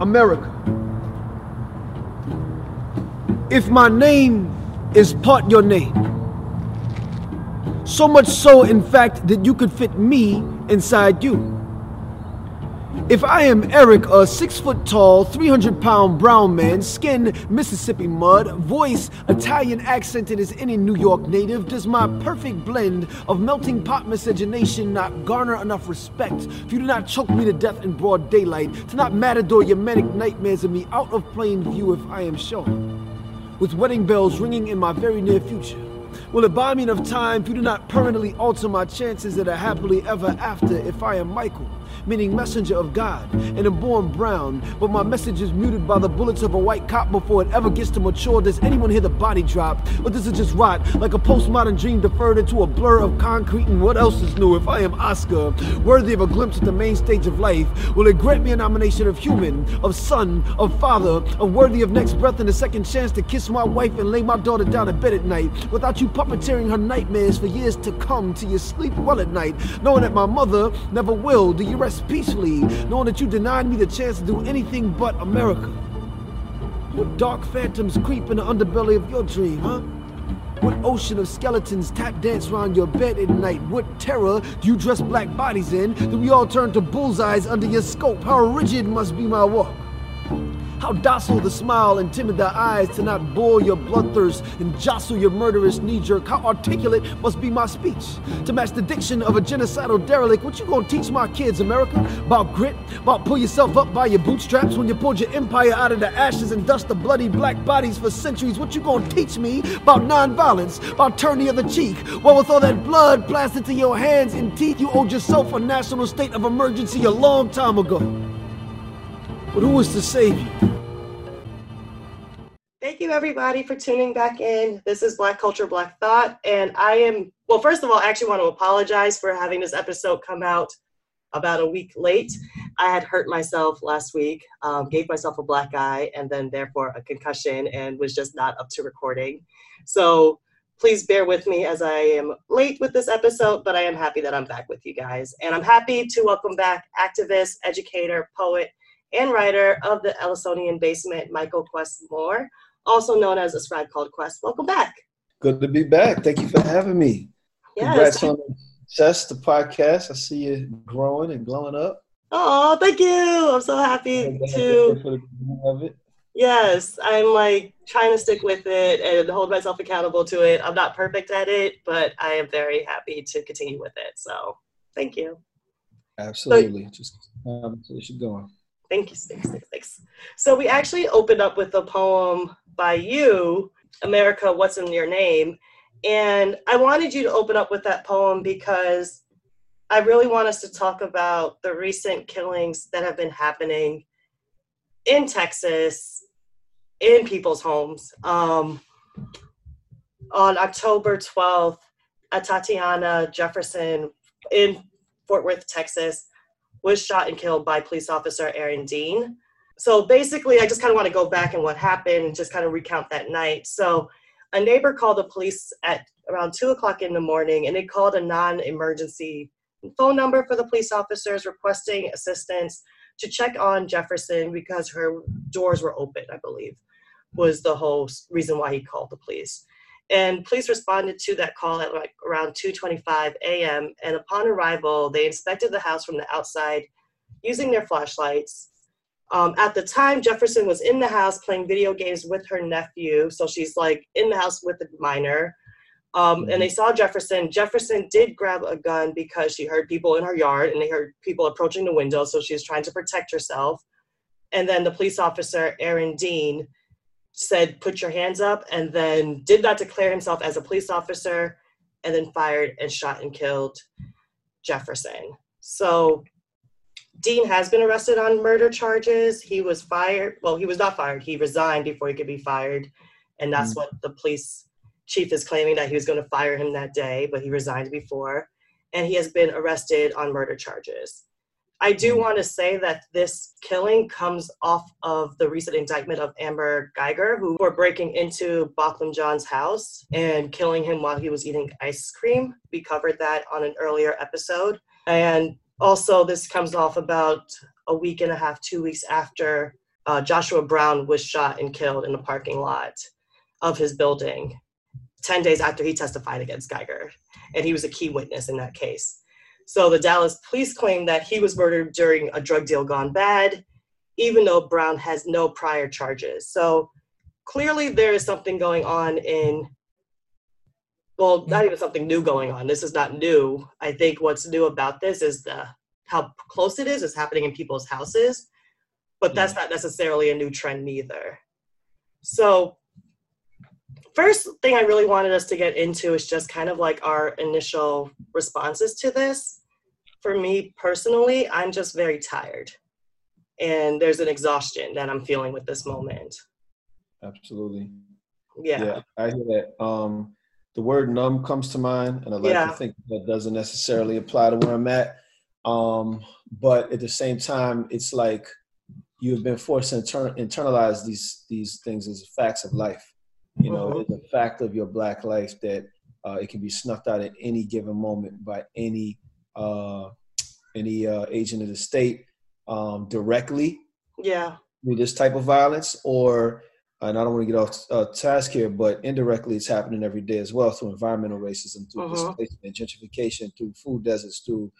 America. If my name is part your name, so much so, in fact, that you could fit me inside you. If I am Eric, a six foot tall, 300 pound brown man, skin Mississippi mud, voice Italian accented as any New York native, does my perfect blend of melting pot miscegenation not garner enough respect for you to not choke me to death in broad daylight, to not matador your manic nightmares of me out of plain view if I am shown? With wedding bells ringing in my very near future. Will it buy me enough time for you to not permanently alter my chances at a happily ever after if I am Michael? Meaning messenger of God, and am born brown, but my message is muted by the bullets of a white cop before it ever gets to mature. Does anyone hear the body drop? Or does it just rot like a postmodern dream deferred into a blur of concrete? And what else is new if I am Oscar, worthy of a glimpse at the main stage of life? Will it grant me a nomination of human, of son, of father, of worthy of next breath and a second chance to kiss my wife and lay my daughter down in bed at night without you puppeteering her nightmares for years to come till you sleep well at night, knowing that my mother never will? Do you rest rest peacefully, knowing that you denied me the chance to do anything but America. What dark phantoms creep in the underbelly of your dream, huh? What ocean of skeletons tap dance around your bed at night? What terror do you dress black bodies in? Do we all turn to bullseyes under your scope? How rigid must be my walk? How docile the smile and timid the eyes to not bore your bloodthirst and jostle your murderous knee jerk. How articulate must be my speech to match the diction of a genocidal derelict. What you gonna teach my kids, America? About grit? About pull yourself up by your bootstraps when you pulled your empire out of the ashes and dust the bloody black bodies for centuries? What you gonna teach me about nonviolence? About turn the other cheek? Well, with all that blood blasted to your hands and teeth, you owed yourself a national state of emergency a long time ago. But who was to save you? Thank you, everybody, for tuning back in. This is Black Culture, Black Thought. And I am, well, first of all, I actually want to apologize for having this episode come out about a week late. I had hurt myself last week, um, gave myself a black eye, and then therefore a concussion, and was just not up to recording. So please bear with me as I am late with this episode, but I am happy that I'm back with you guys. And I'm happy to welcome back activist, educator, poet, and writer of the Ellisonian Basement, Michael Quess Moore, also known as A Scribe Called Quess. Welcome back. Good to be back. Thank you for having me. Yes. Congrats on the success, the podcast. I see you growing and glowing up. Oh, thank you. I'm so happy to. Yes, I'm like trying to stick with it and hold myself accountable to it. I'm not perfect at it, but I am very happy to continue with it. So thank you. Absolutely. So, Just conversation going. Thank you, thanks, thanks, thanks. So we actually opened up with a poem by you, America, What's in Your Name? And I wanted you to open up with that poem because I really want us to talk about the recent killings that have been happening in Texas, in people's homes. Um, on October 12th, Atatiana Jefferson in Fort Worth, Texas, was shot and killed by police officer Aaron Dean. So basically, I just kind of want to go back and what happened and just kind of recount that night. So a neighbor called the police at around two o'clock in the morning and they called a non emergency phone number for the police officers requesting assistance to check on Jefferson because her doors were open, I believe, was the whole reason why he called the police. And police responded to that call at like around 2:25 a.m. And upon arrival, they inspected the house from the outside using their flashlights. Um, at the time, Jefferson was in the house playing video games with her nephew. So she's like in the house with the minor. Um, and they saw Jefferson. Jefferson did grab a gun because she heard people in her yard and they heard people approaching the window. So she was trying to protect herself. And then the police officer, Aaron Dean, said, put your hands up, and then did not declare himself as a police officer, and then fired and shot and killed Jefferson. So Dean has been arrested on murder charges. He was fired. Well, he was not fired. He resigned before he could be fired. And that's mm. what the police chief is claiming that he was going to fire him that day, but he resigned before. And he has been arrested on murder charges. I do mm-hmm. want to say that this killing comes off of the recent indictment of Amber Geiger, who were breaking into Botham Jean's house and killing him while he was eating ice cream. We covered that on an earlier episode. And also, this comes off about a week and a half, two weeks after uh, Joshua Brown was shot and killed in the parking lot of his building 10 days after he testified against Geiger. And he was a key witness in that case. So the Dallas police claim that he was murdered during a drug deal gone bad, even though Brown has no prior charges. So clearly there is something going on in well not even something new going on. This is not new. I think what's new about this is the how close it is is happening in people's houses but that's not necessarily a new trend neither. So first thing i really wanted us to get into is just kind of like our initial responses to this. For me personally i'm just very tired and there's an exhaustion that i'm feeling with this moment. Absolutely. Yeah, yeah i hear that. Um the word numb comes to mind, and I like yeah. to think that doesn't necessarily apply to where I'm at. Um, but at the same time, it's like you've been forced to inter- internalize these these things as facts of life. You know, mm-hmm. it's a fact of your black life that uh, it can be snuffed out at any given moment by any uh, any uh, agent of the state um, directly. Yeah. With this type of violence, or and I don't want to get off uh, task here, but indirectly it's happening every day as well through environmental racism, through uh-huh. displacement, gentrification, through food deserts, through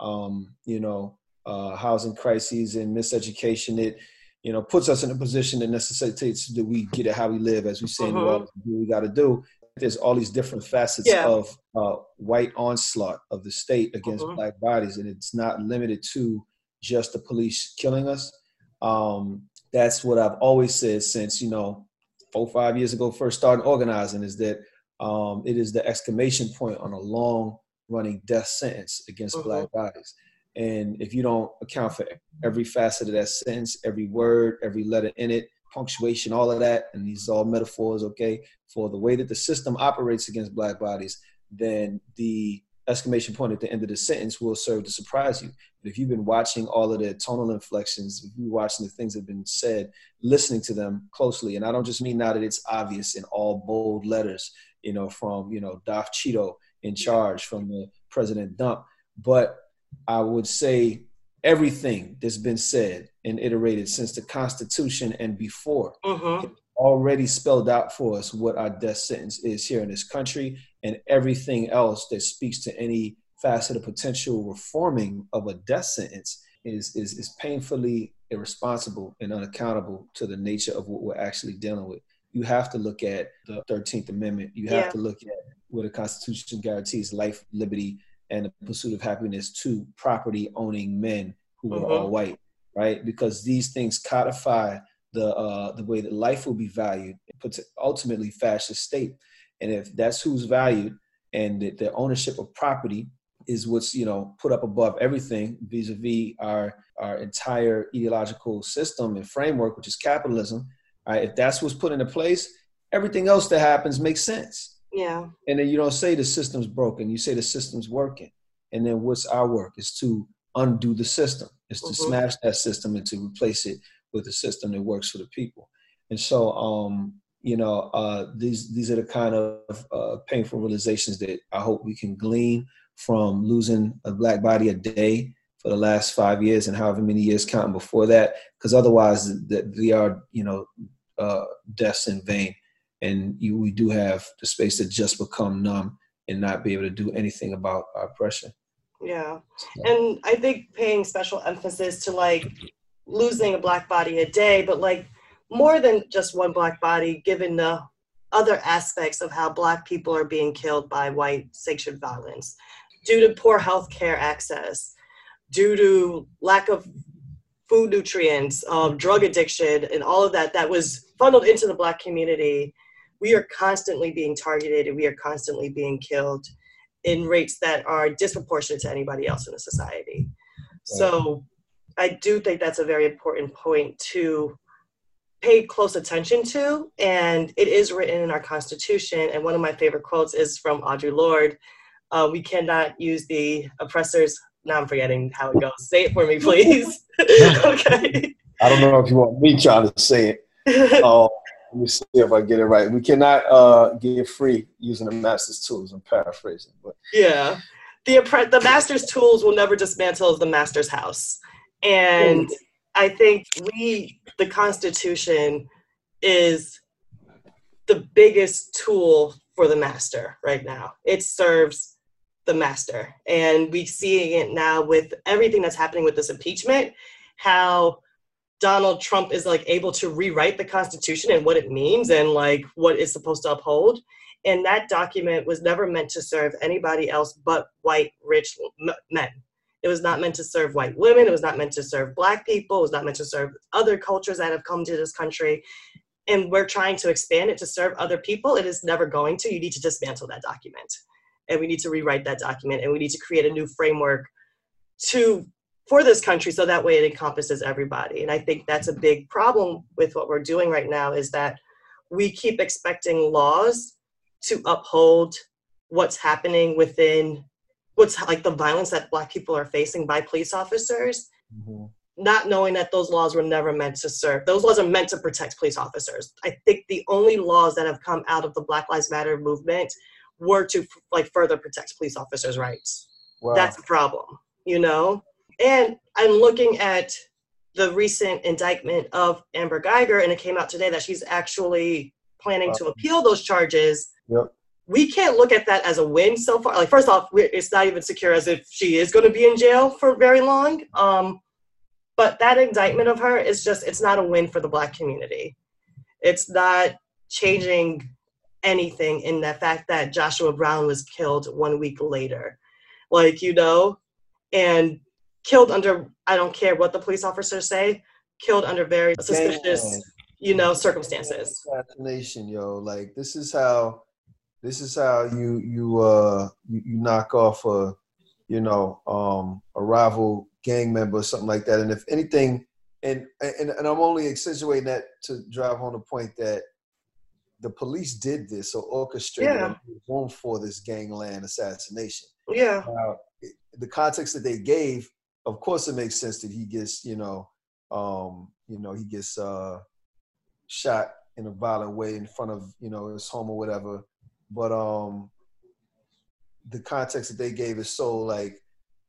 um, you know uh, housing crises and miseducation. It you know puts us in a position that necessitates that we get it how we live, as we say uh-huh. in New Orleans, we got to do. There's all these different facets yeah. of uh, white onslaught of the state against uh-huh. black bodies, and it's not limited to just the police killing us. Um, that's what I've always said since you know four five years ago first starting organizing is that um, it is the exclamation point on a long running death sentence against mm-hmm. black bodies. And if you don't account for every facet of that sentence, every word, every letter in it, punctuation, all of that, and these are all metaphors, okay, for the way that the system operates against black bodies, then the exclamation point at the end of the sentence will serve to surprise you. But if you've been watching all of the tonal inflections, if you're watching the things that have been said, listening to them closely, and I don't just mean now that it's obvious in all bold letters, you know, from, you know, Darth Cheeto in charge, from the President Dump, but I would say everything that's been said and iterated since the Constitution and before uh-huh. already spelled out for us what our death sentence is here in this country and everything else that speaks to any facet of potential reforming of a death sentence is, is, is painfully irresponsible and unaccountable to the nature of what we're actually dealing with. You have to look at the 13th Amendment. You have yeah. to look at where the Constitution guarantees life, liberty, and the pursuit of happiness to property owning men who are all mm-hmm. white, right? Because these things codify the uh, the way that life will be valued, puts ultimately fascist state. And if that's who's valued and the, the ownership of property is what's you know put up above everything vis-a-vis our our entire ideological system and framework which is capitalism right? If that's what's put into place everything else that happens makes sense. Yeah. And then you don't say the system's broken you say the system's working. And then what's our work? Is to undo the system. Is to mm-hmm. smash that system and to replace it with a system that works for the people. And so um you know, uh, these these are the kind of uh, painful realizations that I hope we can glean from losing a black body a day for the last five years and however many years counting before that, because otherwise they are, you know, uh, deaths in vain, and you, we do have the space to just become numb and not be able to do anything about our oppression. Yeah, and I think paying special emphasis to like losing a black body a day, but like more than just one black body, given the other aspects of how black people are being killed by white sanctioned violence due to poor health care access, due to lack of food nutrients, um, drug addiction, and all of that that was funneled into the black community. We are constantly being targeted and we are constantly being killed in rates that are disproportionate to anybody else in the society. So I do think that's a very important point to pay close attention to, and it is written in our Constitution. And one of my favorite quotes is from Audre Lorde uh, We cannot use the oppressors. Now I'm forgetting how it goes. Say it for me, please. okay. I don't know if you want me trying to say it. Uh, let me see if I get it right. We cannot uh, get free using the master's tools. I'm paraphrasing, but yeah, the the master's tools will never dismantle the master's house, and I think we, the Constitution, is the biggest tool for the master right now. It serves the master. And we seeing it now with everything that's happening with this impeachment, how Donald Trump is like able to rewrite the Constitution and what it means and like what it's supposed to uphold. And that document was never meant to serve anybody else but white rich men. It was not meant to serve white women. It was not meant to serve black people. It was not meant to serve other cultures that have come to this country. And we're trying to expand it to serve other people. It is never going to. You need to dismantle that document. And we need to rewrite that document. And we need to create a new framework to for this country so that way it encompasses everybody. And I think that's a big problem with what we're doing right now is that we keep expecting laws to uphold what's happening within what's like the violence that black people are facing by police officers mm-hmm. not knowing that those laws were never meant to serve those laws are meant to protect police officers i think the only laws that have come out of the black lives matter movement were to like further protect police officers rights wow. that's a problem you know and i'm looking at the recent indictment of amber Geiger, and it came out today that she's actually planning wow. to appeal those charges yep we can't look at that as a win so far. Like, first off, it's not even secure as if she is going to be in jail for very long. Um, but that indictment of her is just, it's not a win for the black community. It's not changing anything in the fact that Joshua Brown was killed one week later. Like, you know, and killed under, I don't care what the police officers say, killed under very suspicious, you know, circumstances. Assassination, yo. Like, this is how this is how you you uh you, you knock off a you know um a rival gang member or something like that and if anything and and, and i'm only accentuating that to drive home the point that the police did this or orchestrated yeah. room for this gangland assassination. Yeah. The context that they gave of course it makes sense that he gets you know um you know he gets uh shot in a violent way in front of you know his home or whatever. But um the context that they gave is so like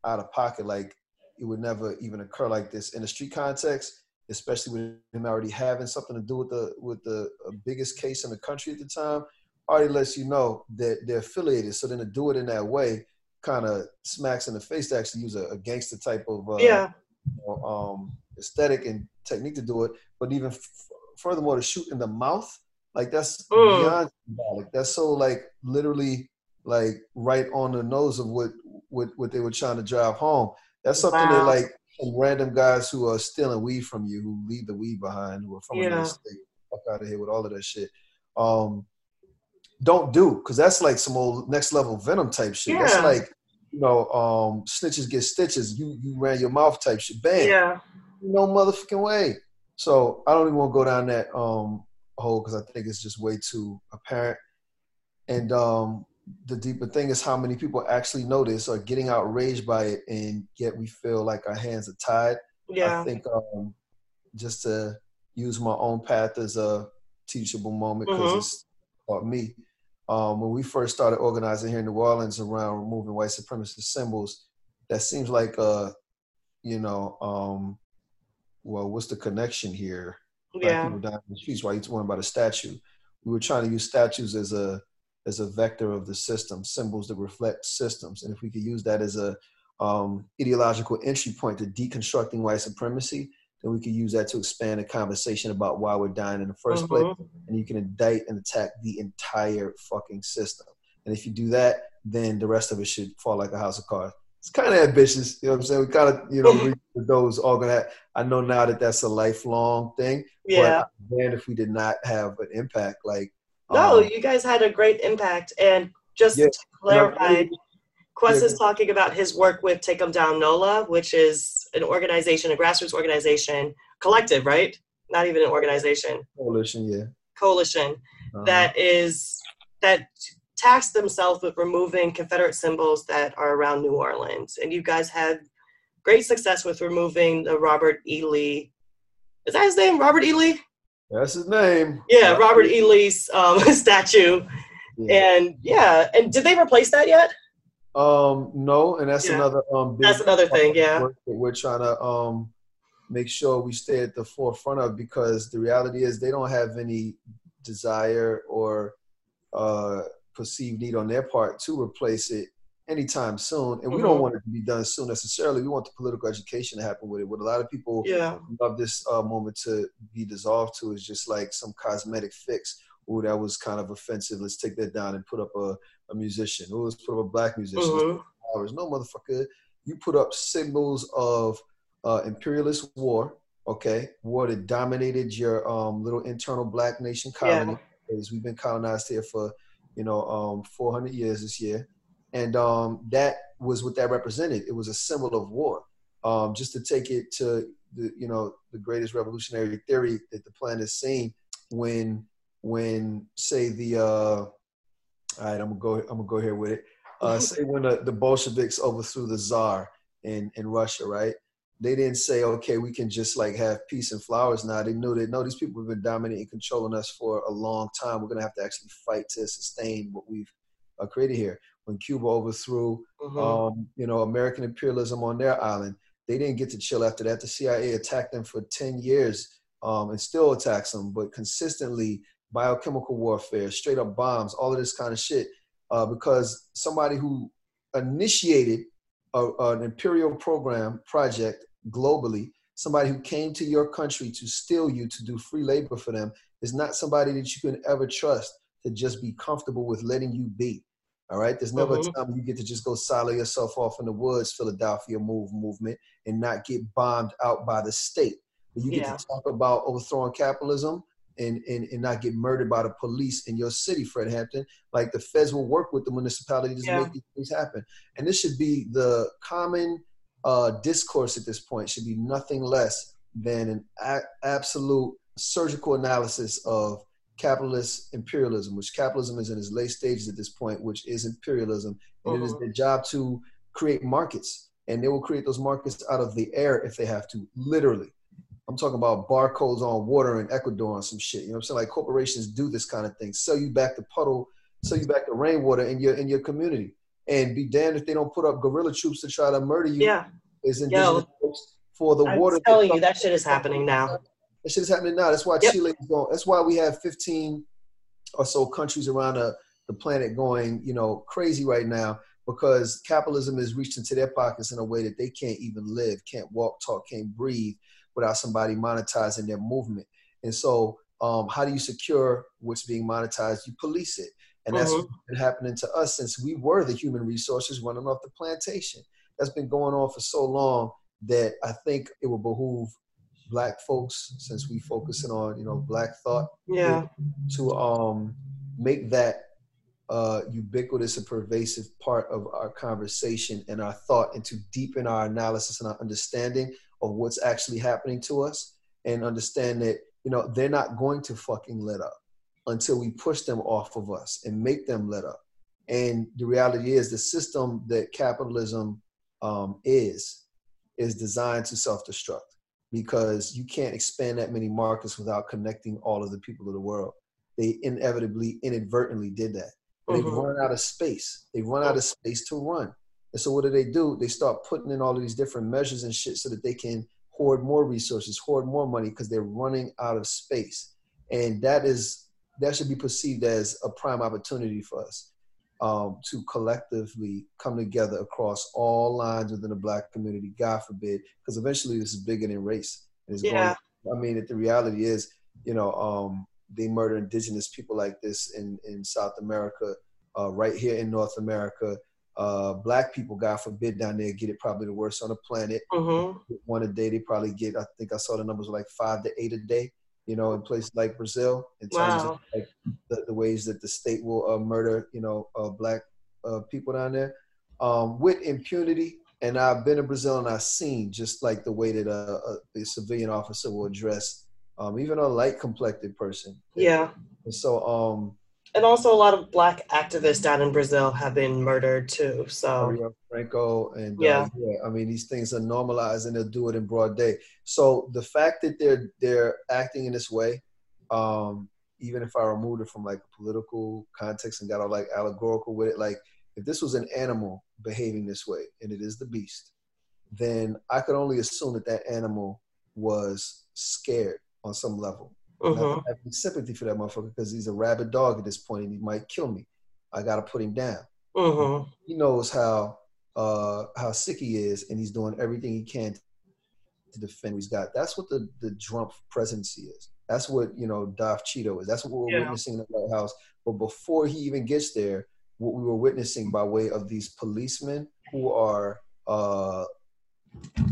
out of pocket like it would never even occur like this. In a street context especially with him already having something to do with the with the uh, biggest case in the country at the time already lets you know that they're affiliated so then to do it in that way kind of smacks in the face to actually use a, a gangster type of uh, yeah you know, um aesthetic and technique to do it but even f- furthermore to shoot in the mouth like that's mm. beyond symbolic. That's so like literally like right on the nose of what what what they were trying to drive home. That's something wow. that like random guys who are stealing weed from you, who leave the weed behind, who are from yeah. another state, fuck out of here with all of that shit. Um, don't do because that's like some old next level venom type shit. Yeah. That's like you know, um, snitches get stitches. You you ran your mouth type shit. Bam. Yeah. No motherfucking way. So I don't even want to go down that um whole because I think it's just way too apparent. And um, the deeper thing is how many people actually notice or getting outraged by it, and yet we feel like our hands are tied. Yeah. I think um, just to use my own path as a teachable moment because mm-hmm. it's about me. Um, when we first started organizing here in New Orleans around removing white supremacist symbols, that seems like a, you know, um, well, what's the connection here? yeah. people down in the streets. Why you talking about a statue? We were trying to use statues as a as a vector of the system, symbols that reflect systems, and if we could use that as a um, ideological entry point to deconstructing white supremacy, then we could use that to expand the conversation about why we're dying in the 1st mm-hmm. place. And you can indict and attack the entire fucking system. And if you do that, then the rest of it should fall like a house of cards it's kind of ambitious. You know what I'm saying? We kind of, you know, those organize. I know now that that's a lifelong thing. Yeah. But man, if we did not have an impact, like no, um, you guys had a great impact. And just yeah, to clarify, Quess yeah. is talking about his work with Take 'em Down NOLA, which is an organization, a grassroots organization, collective, right? Not even an organization. Coalition, yeah. Coalition uh-huh. that is that tasked themselves with removing Confederate symbols that are around New Orleans. And you guys had great success with removing the Robert E. Lee. Is that his name? Robert E. Lee? That's his name. Yeah, Robert E. Lee's um, statue. Yeah. And yeah, and did they replace that yet? Um, no, and that's yeah. another um. that's another thing. Yeah, we're trying to um make sure we stay at the forefront of because the reality is they don't have any desire or uh, perceived need on their part to replace it anytime soon. And mm-hmm. we don't mm-hmm. want it to be done soon necessarily. We want the political education to happen with it. What a lot of people yeah. love this uh, moment to be dissolved to is just like some cosmetic fix. Oh, that was kind of offensive. Let's take that down and put up a, a musician. Oh, let's put up a black musician. Mm-hmm. No, motherfucker. You put up symbols of uh, imperialist war, okay? War that dominated your um, little internal black nation colony. Yeah. We've been colonized here for, you know, um, 400 years this year and um, that was what that represented. It was a symbol of war. Um, just to take it to the you know the greatest revolutionary theory that the planet has seen when when say the uh, all right I'm gonna go I'm gonna go here with it. Uh, say when the, the Bolsheviks overthrew the Tsar in in Russia, right? They didn't say, okay, we can just like have peace and flowers now. They knew that no, these people have been dominating, and controlling us for a long time. We're gonna have to actually fight to sustain what we've uh, created here when Cuba overthrew, mm-hmm. um, you know, American imperialism on their island. They didn't get to chill after that. The CIA attacked them for 10 years um, and still attacks them, but consistently biochemical warfare, straight up bombs, all of this kind of shit. Uh, because somebody who initiated a, an imperial program project globally, somebody who came to your country to steal you, to do free labor for them, is not somebody that you can ever trust to just be comfortable with letting you be. All right. There's never mm-hmm. a time you get to just go silo yourself off in the woods, Philadelphia move movement, and not get bombed out by the state. But you get yeah. to talk about overthrowing capitalism and, and, and not get murdered by the police in your city, Fred Hampton. Like the feds will work with the municipalities yeah. to make these things happen. And this should be the common uh, discourse at this point, should be nothing less than an a- absolute surgical analysis of capitalist imperialism, which capitalism is in its late stages at this point, which is imperialism. And it is uh-huh. their job to create markets. And they will create those markets out of the air if they have to, literally. I'm talking about barcodes on water in Ecuador and some shit. You know what I'm saying? Like corporations do this kind of thing. Sell you back the puddle, sell you back the rainwater in your in your community. And be damned if they don't put up guerrilla troops to try to murder you. Yeah. Is indigenous Yo, for the I'm water. I'm telling you, that shit is happening now. That shit is happening now. That's why yep. Chile is going. That's why we have 15 or so countries around the, the planet going, you know, crazy right now because capitalism has reached into their pockets in a way that they can't even live, can't walk, talk, can't breathe without somebody monetizing their movement. And so, um, how do you secure what's being monetized? You police it. And that's mm-hmm. what's been happening to us since we were the human resources running off the plantation. That's been going on for so long that I think it will behoove black folks since we focusing on you know black thought yeah. to um make that uh ubiquitous and pervasive part of our conversation and our thought and to deepen our analysis and our understanding of what's actually happening to us and understand that you know they're not going to fucking let up until we push them off of us and make them let up. And the reality is the system that capitalism um, is is designed to self-destruct because you can't expand that many markets without connecting all of the people of the world. They inevitably, inadvertently did that. Mm-hmm. They've run out of space. They run out of space to run. And so what do they do? They start putting in all of these different measures and shit so that they can hoard more resources, hoard more money because they're running out of space. And that is that should be perceived as a prime opportunity for us um, to collectively come together across all lines within the black community. God forbid, because eventually this is bigger than race. It's yeah. Going, I mean, the reality is, you know, um, they murder indigenous people like this in in South America, uh, right here in North America. Uh, black people, God forbid, down there get it probably the worst on the planet. Mm-hmm. One a day, they probably get. I think I saw the numbers were like five to eight a day you know, in places like Brazil, in terms wow. of like the, the, ways that the state will uh, murder, you know, uh, black uh, people down there um, with impunity. And I've been in Brazil and I've seen just like the way that a, a, a civilian officer will address um, even a light complected person. Yeah. And so, um, and also a lot of black activists down in Brazil have been murdered too. So Franco and uh, yeah. Uh, yeah, I mean these things are normalized and they'll do it in broad day. So the fact that they're they're acting in this way, um, even if I removed it from like a political context and got all like allegorical with it, like if this was an animal behaving this way and it is the beast, then I could only assume that that animal was scared on some level. Mm-hmm. I have sympathy for that motherfucker because he's a rabid dog at this point and he might kill me. I gotta put him down. Mm-hmm. He knows how uh, how sick he is, and he's doing everything he can to defend he's got. That's what the the Trump presidency is. That's what you know Darth Cheeto is. That's what we're yeah. witnessing in the White House. But before he even gets there, what we were witnessing by way of these policemen who are uh,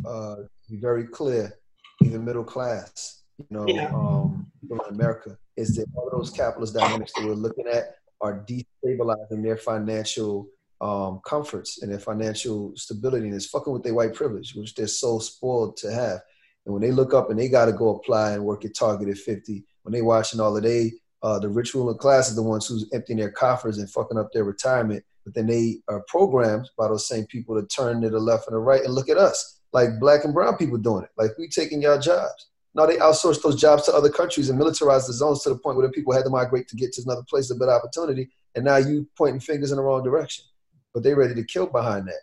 uh, be very clear, even middle class, you know, yeah. um, in America, is that all those capitalist dynamics that we're looking at are destabilizing their financial um, comforts and their financial stability, and it's fucking with their white privilege, which they're so spoiled to have. And when they look up and they got to go apply and work at Target at 50, when they watching all of they, uh, the rich ruling class is the ones who's emptying their coffers and fucking up their retirement. But then they are programmed by those same people to turn to the left and the right and look at us like black and brown people doing it. Like we taking y'all jobs. Now they outsourced those jobs to other countries and militarized the zones to the point where the people had to migrate to get to another place, a better opportunity. And now you pointing fingers in the wrong direction. But they're ready to kill behind that.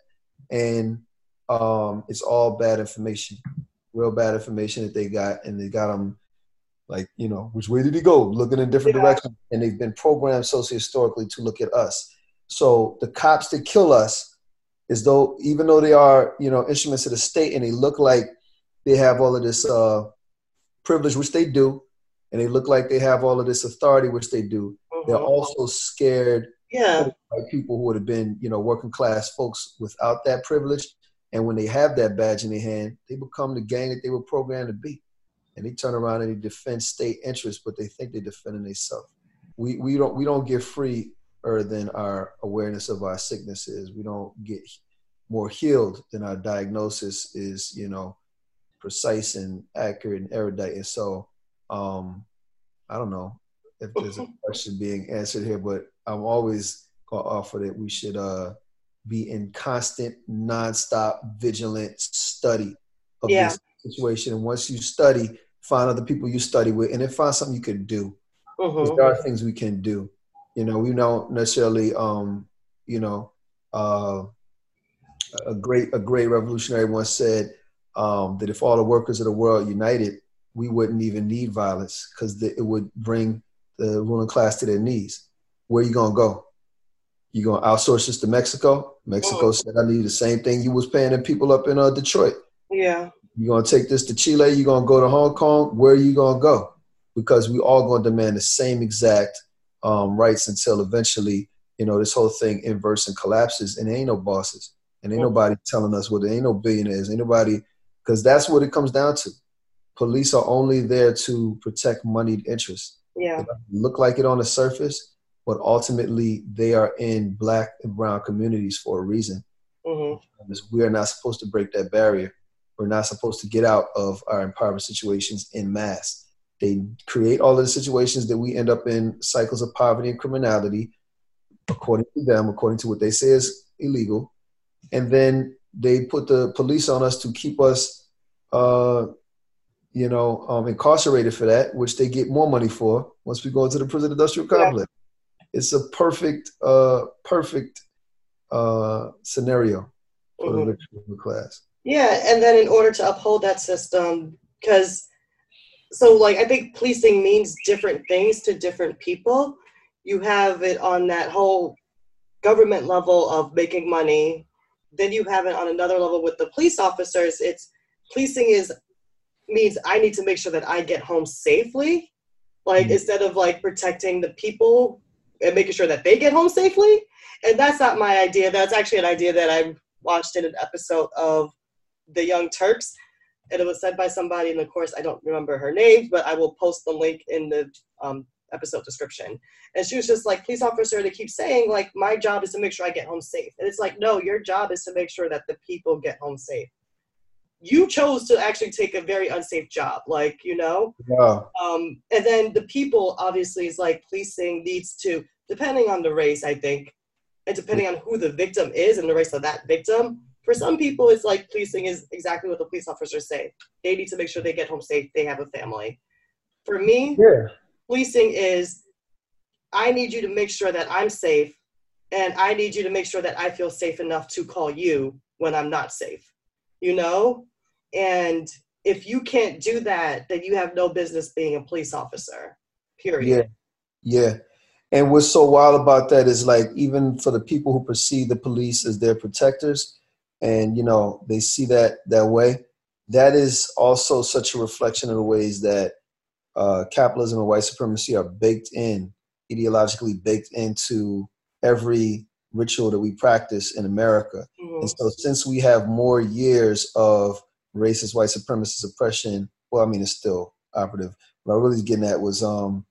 And um, it's all bad information, real bad information that they got, and they got them like you know which way did he go looking in different yeah. directions and they've been programmed socio-historically to look at us so the cops that kill us is though even though they are you know instruments of the state and they look like they have all of this uh, privilege, which they do, and they look like they have all of this authority, which they do. Mm-hmm. They're also scared yeah. by people who would have been, you know, working class folks without that privilege. And when they have that badge in their hand, they become the gang that they were programmed to be. And they turn around and they defend state interests, but they think they're defending themselves. We, we don't we don't get free than our awareness of our sickness is. We don't get more healed than our diagnosis is, you know, precise and accurate and erudite. And so, um, I don't know if there's a question being answered here, but I'm always going to offer that we should uh, be in constant, nonstop, vigilant study of yeah. this situation. And once you study, find other people you study with, and then find something you can do. Mm-hmm. There are things we can do. You know, we don't necessarily, um, you know, uh, a great a great revolutionary once said, um, that if all the workers of the world united, we wouldn't even need violence because it would bring the ruling class to their knees. Where are you gonna go? You gonna outsource this to Mexico? Mexico mm. said I need the same thing you was paying the people up in uh, Detroit. Yeah. You gonna take this to Chile? You gonna go to Hong Kong? Where are you gonna go? Because we all gonna demand the same exact um, rights until eventually, you know, this whole thing inverts and collapses, and there ain't no bosses, and ain't mm. nobody telling us what. There ain't no billionaires. Ain't nobody because that's what it comes down to. Police are only there to protect moneyed interests. Yeah. look like it on the surface, but ultimately they are in black and brown communities for a reason. Mm-hmm. We are not supposed to break that barrier. We're not supposed to get out of our impoverished situations in mass. They create all of the situations that we end up in cycles of poverty and criminality, according to them, according to what they say is illegal. And then they put the police on us to keep us, uh, you know, um, incarcerated for that, which they get more money for once we go into the prison industrial complex. Yeah. It's a perfect, uh, perfect uh, scenario for mm-hmm. the rich class. Yeah, and then in order to uphold that system, because so like I think policing means different things to different people. You have it on that whole government level of making money then you have it on another level with the police officers. It's policing is means I need to make sure that I get home safely. Like mm-hmm. instead of like protecting the people and making sure that they get home safely. And that's not my idea. That's actually an idea that I watched in an episode of The Young Turks. And it was said by somebody in the course. I don't remember her name, but I will post the link in the um, episode description. And she was just like, police officer, they keep saying, like, my job is to make sure I get home safe. And it's like, no, your job is to make sure that the people get home safe. You chose to actually take a very unsafe job, like, you know? Yeah. Um, and then the people, obviously, is like policing needs to, depending on the race, I think, and depending on who the victim is and the race of that victim, for some people, it's like policing is exactly what the police officers say. They need to make sure they get home safe, they have a family. For me, yeah policing is I need you to make sure that I'm safe, and I need you to make sure that I feel safe enough to call you when I'm not safe, you know? And if you can't do that, then you have no business being a police officer. Period. Yeah. Yeah. And what's so wild about that is like even for the people who perceive the police as their protectors, and you know they see that that way, that is also such a reflection of the ways that uh, capitalism and white supremacy are baked in, ideologically baked into every ritual that we practice in America. Mm-hmm. And so, since we have more years of racist white supremacist oppression, well, I mean, it's still operative. What I really was getting at was, um,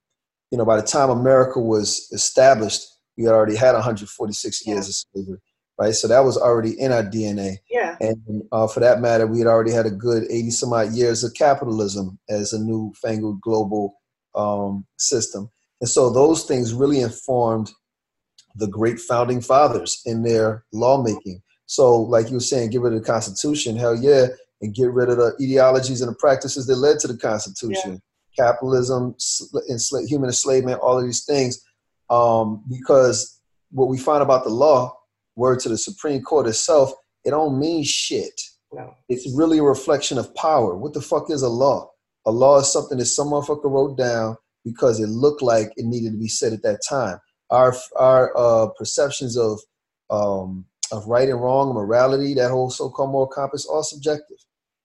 you know, by the time America was established, we had already had 146 yeah. years of slavery, right? So that was already in our DNA. Yeah. And uh, for that matter, we had already had a good 80 some odd years of capitalism as a new fangled global um, system. And so those things really informed the great founding fathers in their lawmaking. So, like you were saying, get rid of the Constitution, hell yeah, and get rid of the ideologies and the practices that led to the Constitution. Yeah. Capitalism, human enslavement, all of these things. Um, because what we find about the law, word to the Supreme Court itself, it don't mean shit. No. It's really a reflection of power. What the fuck is a law? A law is something that some motherfucker wrote down because it looked like it needed to be said at that time our our uh, perceptions of um, of right and wrong, morality, that whole so-called moral compass, all subjective.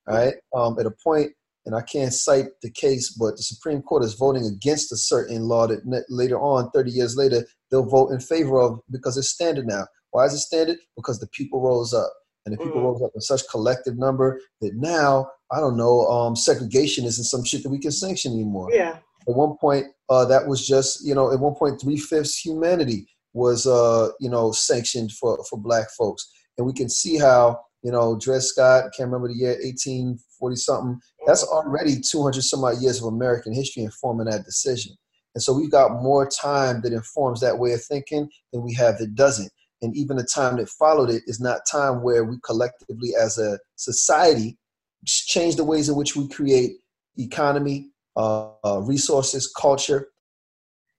All right. Um, at a point, and I can't cite the case, but the Supreme Court is voting against a certain law that later on, 30 years later, they'll vote in favor of because it's standard now. Why is it standard? Because the people rose up. And the people mm. rose up in such collective number that now, I don't know, um, segregation isn't some shit that we can sanction anymore. Yeah. At one point, uh, that was just, you know, at one point, three fifths humanity was, uh, you know, sanctioned for, for black folks. And we can see how, you know, Dred Scott, can't remember the year, 1840 something, that's already 200 some odd years of American history informing that decision. And so we've got more time that informs that way of thinking than we have that doesn't. And even the time that followed it is not time where we collectively as a society change the ways in which we create economy, uh, uh, resources, culture,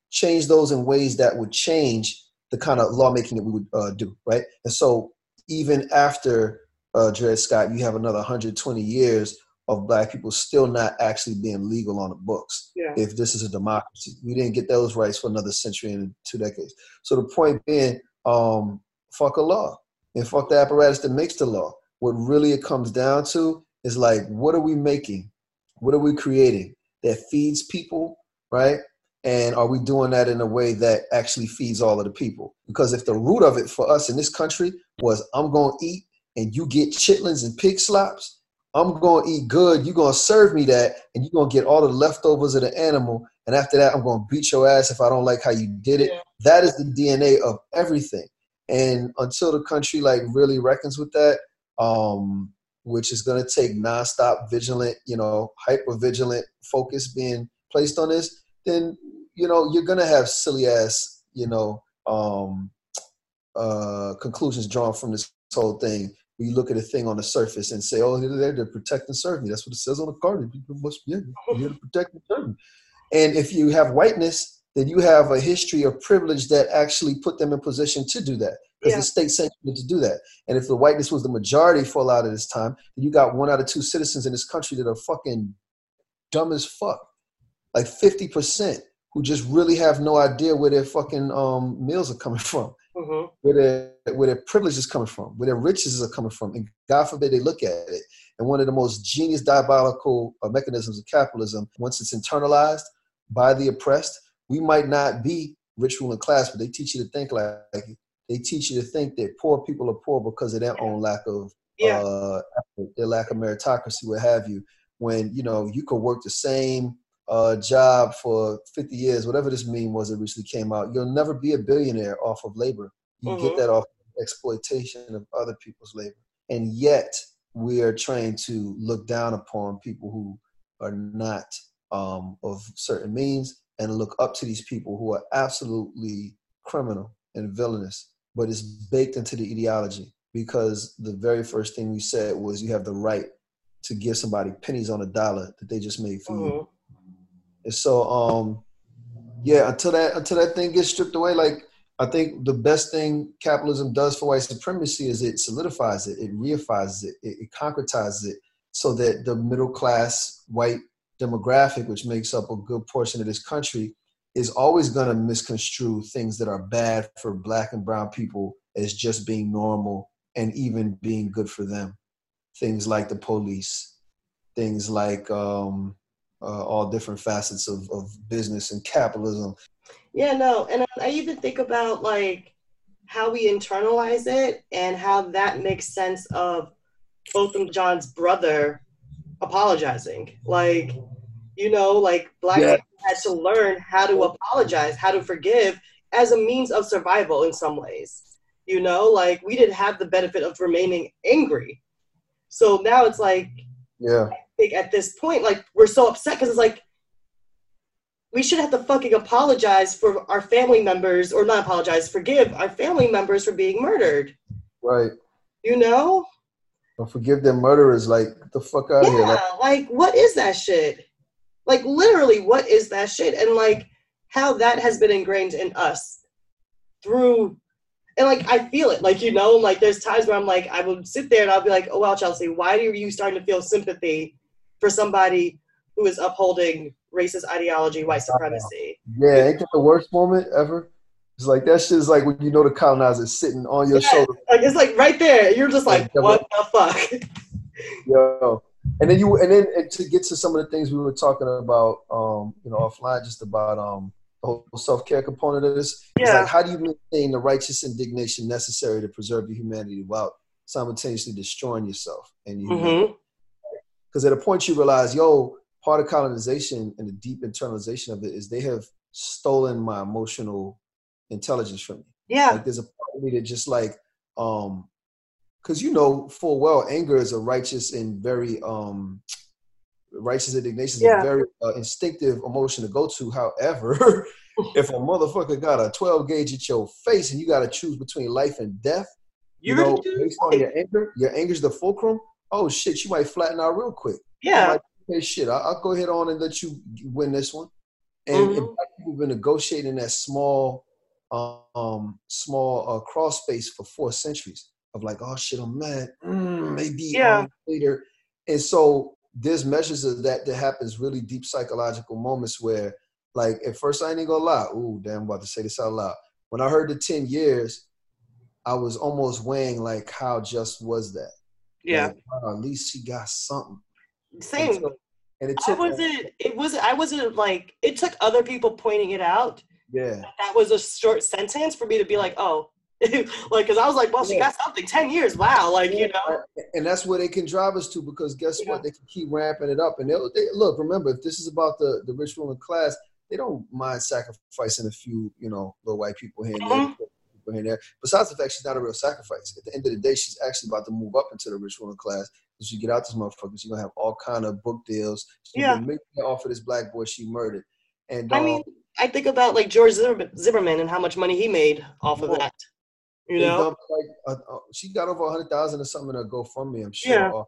change those in ways that would change the kind of lawmaking that we would uh, do, right? And so even after uh, Dred Scott, you have another 120 years of black people still not actually being legal on the books. Yeah. If this is a democracy, we didn't get those rights for another century and two decades. So the point being, um, fuck a law and fuck the apparatus that makes the law. What really it comes down to is like, what are we making? What are we creating? that feeds people, right? And are we doing that in a way that actually feeds all of the people? Because if the root of it for us in this country was I'm going to eat and you get chitlins and pig slops, I'm going to eat good, you're going to serve me that, and you're going to get all the leftovers of the animal. And after that, I'm going to beat your ass if I don't like how you did it. Yeah. That is the DNA of everything. And until the country like really reckons with that, um, which is going to take nonstop vigilant, you know, hyper vigilant focus being placed on this, then you know you're going to have silly ass, you know, um, uh, conclusions drawn from this whole thing. You look at a thing on the surface and say, "Oh, they're there to protect and serve me." That's what it says on the card. People must be here to protect and serve me. And if you have whiteness, then you have a history of privilege that actually put them in position to do that because yeah. the state sanctioned to do that. And if the whiteness was the majority for a lot of this time, then you got one out of two citizens in this country that are fucking dumb as fuck, like fifty percent, who just really have no idea where their fucking um, meals are coming from, mm-hmm. where their where their privilege is coming from, where their riches are coming from, and God forbid they look at it. And one of the most genius diabolical uh, mechanisms of capitalism, once it's internalized by the oppressed, we might not be rich ruling class, but they teach you to think like, like they teach you to think that poor people are poor because of their own lack of yeah. uh, their lack of meritocracy, what have you. When you know you could work the same uh, job for 50 years, whatever this meme was that recently came out, you'll never be a billionaire off of labor. You mm-hmm. get that off exploitation of other people's labor, and yet we are trained to look down upon people who are not um, of certain means and look up to these people who are absolutely criminal and villainous but it's baked into the ideology because the very first thing we said was you have the right to give somebody pennies on a dollar that they just made for mm-hmm. you. And so, um, yeah, until that until that thing gets stripped away, like I think the best thing capitalism does for white supremacy is it solidifies it, it reifies it, it, it concretizes it, so that the middle class white demographic, which makes up a good portion of this country, is always going to misconstrue things that are bad for black and brown people as just being normal and even being good for them. Things like the police, things like um, uh, all different facets of, of business and capitalism. Yeah, no, and I even think about like how we internalize it and how that makes sense of Botham Jean's brother apologizing. Like, you know, like black yeah. people had to learn how to apologize, how to forgive as a means of survival in some ways. You know, like we didn't have the benefit of remaining angry. So now it's like, yeah, think at this point, like we're so upset because it's like we should have to fucking apologize for our family members, or not apologize, forgive our family members for being murdered. Right. You know? Or forgive their murderers. Like, the fuck out yeah, of here. Like, like, what is that shit? Like, literally, what is that shit? And, like, how that has been ingrained in us through. And like I feel it, like you know, like there's times where I'm like, I will sit there and I'll be like, oh well, Chelsea, why are you starting to feel sympathy for somebody who is upholding racist ideology, white supremacy. Yeah, ain't that the worst moment ever? It's like that shit is like when you know the colonizer is sitting on your yeah, shoulder. Like it's like right there. You're just like, what the fuck? Yo. And then you and then and to get to some of the things we were talking about, um, you know, offline, just about um the whole self care component of this. Yeah. Like how do you maintain the righteous indignation necessary to preserve your humanity without simultaneously destroying yourself and you mm-hmm. Because at a point you realize, yo, part of colonization and the deep internalization of it is they have stolen my emotional intelligence from me. Yeah. Like there's a part of me that just like, um, because you know full well anger is a righteous and very um righteous indignation is yeah. a very uh, instinctive emotion to go to. However, if a motherfucker got a 12 gauge at your face and you got to choose between life and death, you, you know, based on your anger, your anger's the fulcrum. Oh shit, you might flatten out real quick. Yeah hey, shit, I'll, I'll, go ahead on and let you win this one. And, mm-hmm. and people have been negotiating that small, um, small uh, cross space for four centuries of like, oh shit, I'm mad. Mm, maybe yeah. later. And so there's measures of that that happens really deep psychological moments where, like, at first I ain't gonna lie. Ooh, damn, I'm about to say this out loud. When I heard the ten years, I was almost weighing like, how just was that? Yeah. Like, at least she got something. Same. And it took. I wasn't. It was. I wasn't like. It took other people pointing it out. Yeah. That was a short sentence for me to be like, oh, like, because I was like, well, she got something. Ten years. Wow. Like, you know. And that's where they can drive us to because guess yeah. what? They can keep ramping it up. And they, they look. Remember, if this is about the the rich ruling class, they don't mind sacrificing a few, you know, little white people here and mm-hmm. People here and there. Besides the fact she's not a real sacrifice. At the end of the day, she's actually about to move up into the rich woman class. So you get out this motherfucker, you're gonna have all kind of book deals. She's yeah. make off of this black boy she murdered. And um, I mean, I think about like George Zimmerman and how much money he made off of that. You know, like, uh, uh, she got over a hundred thousand or something to go from me. I'm sure. Yeah.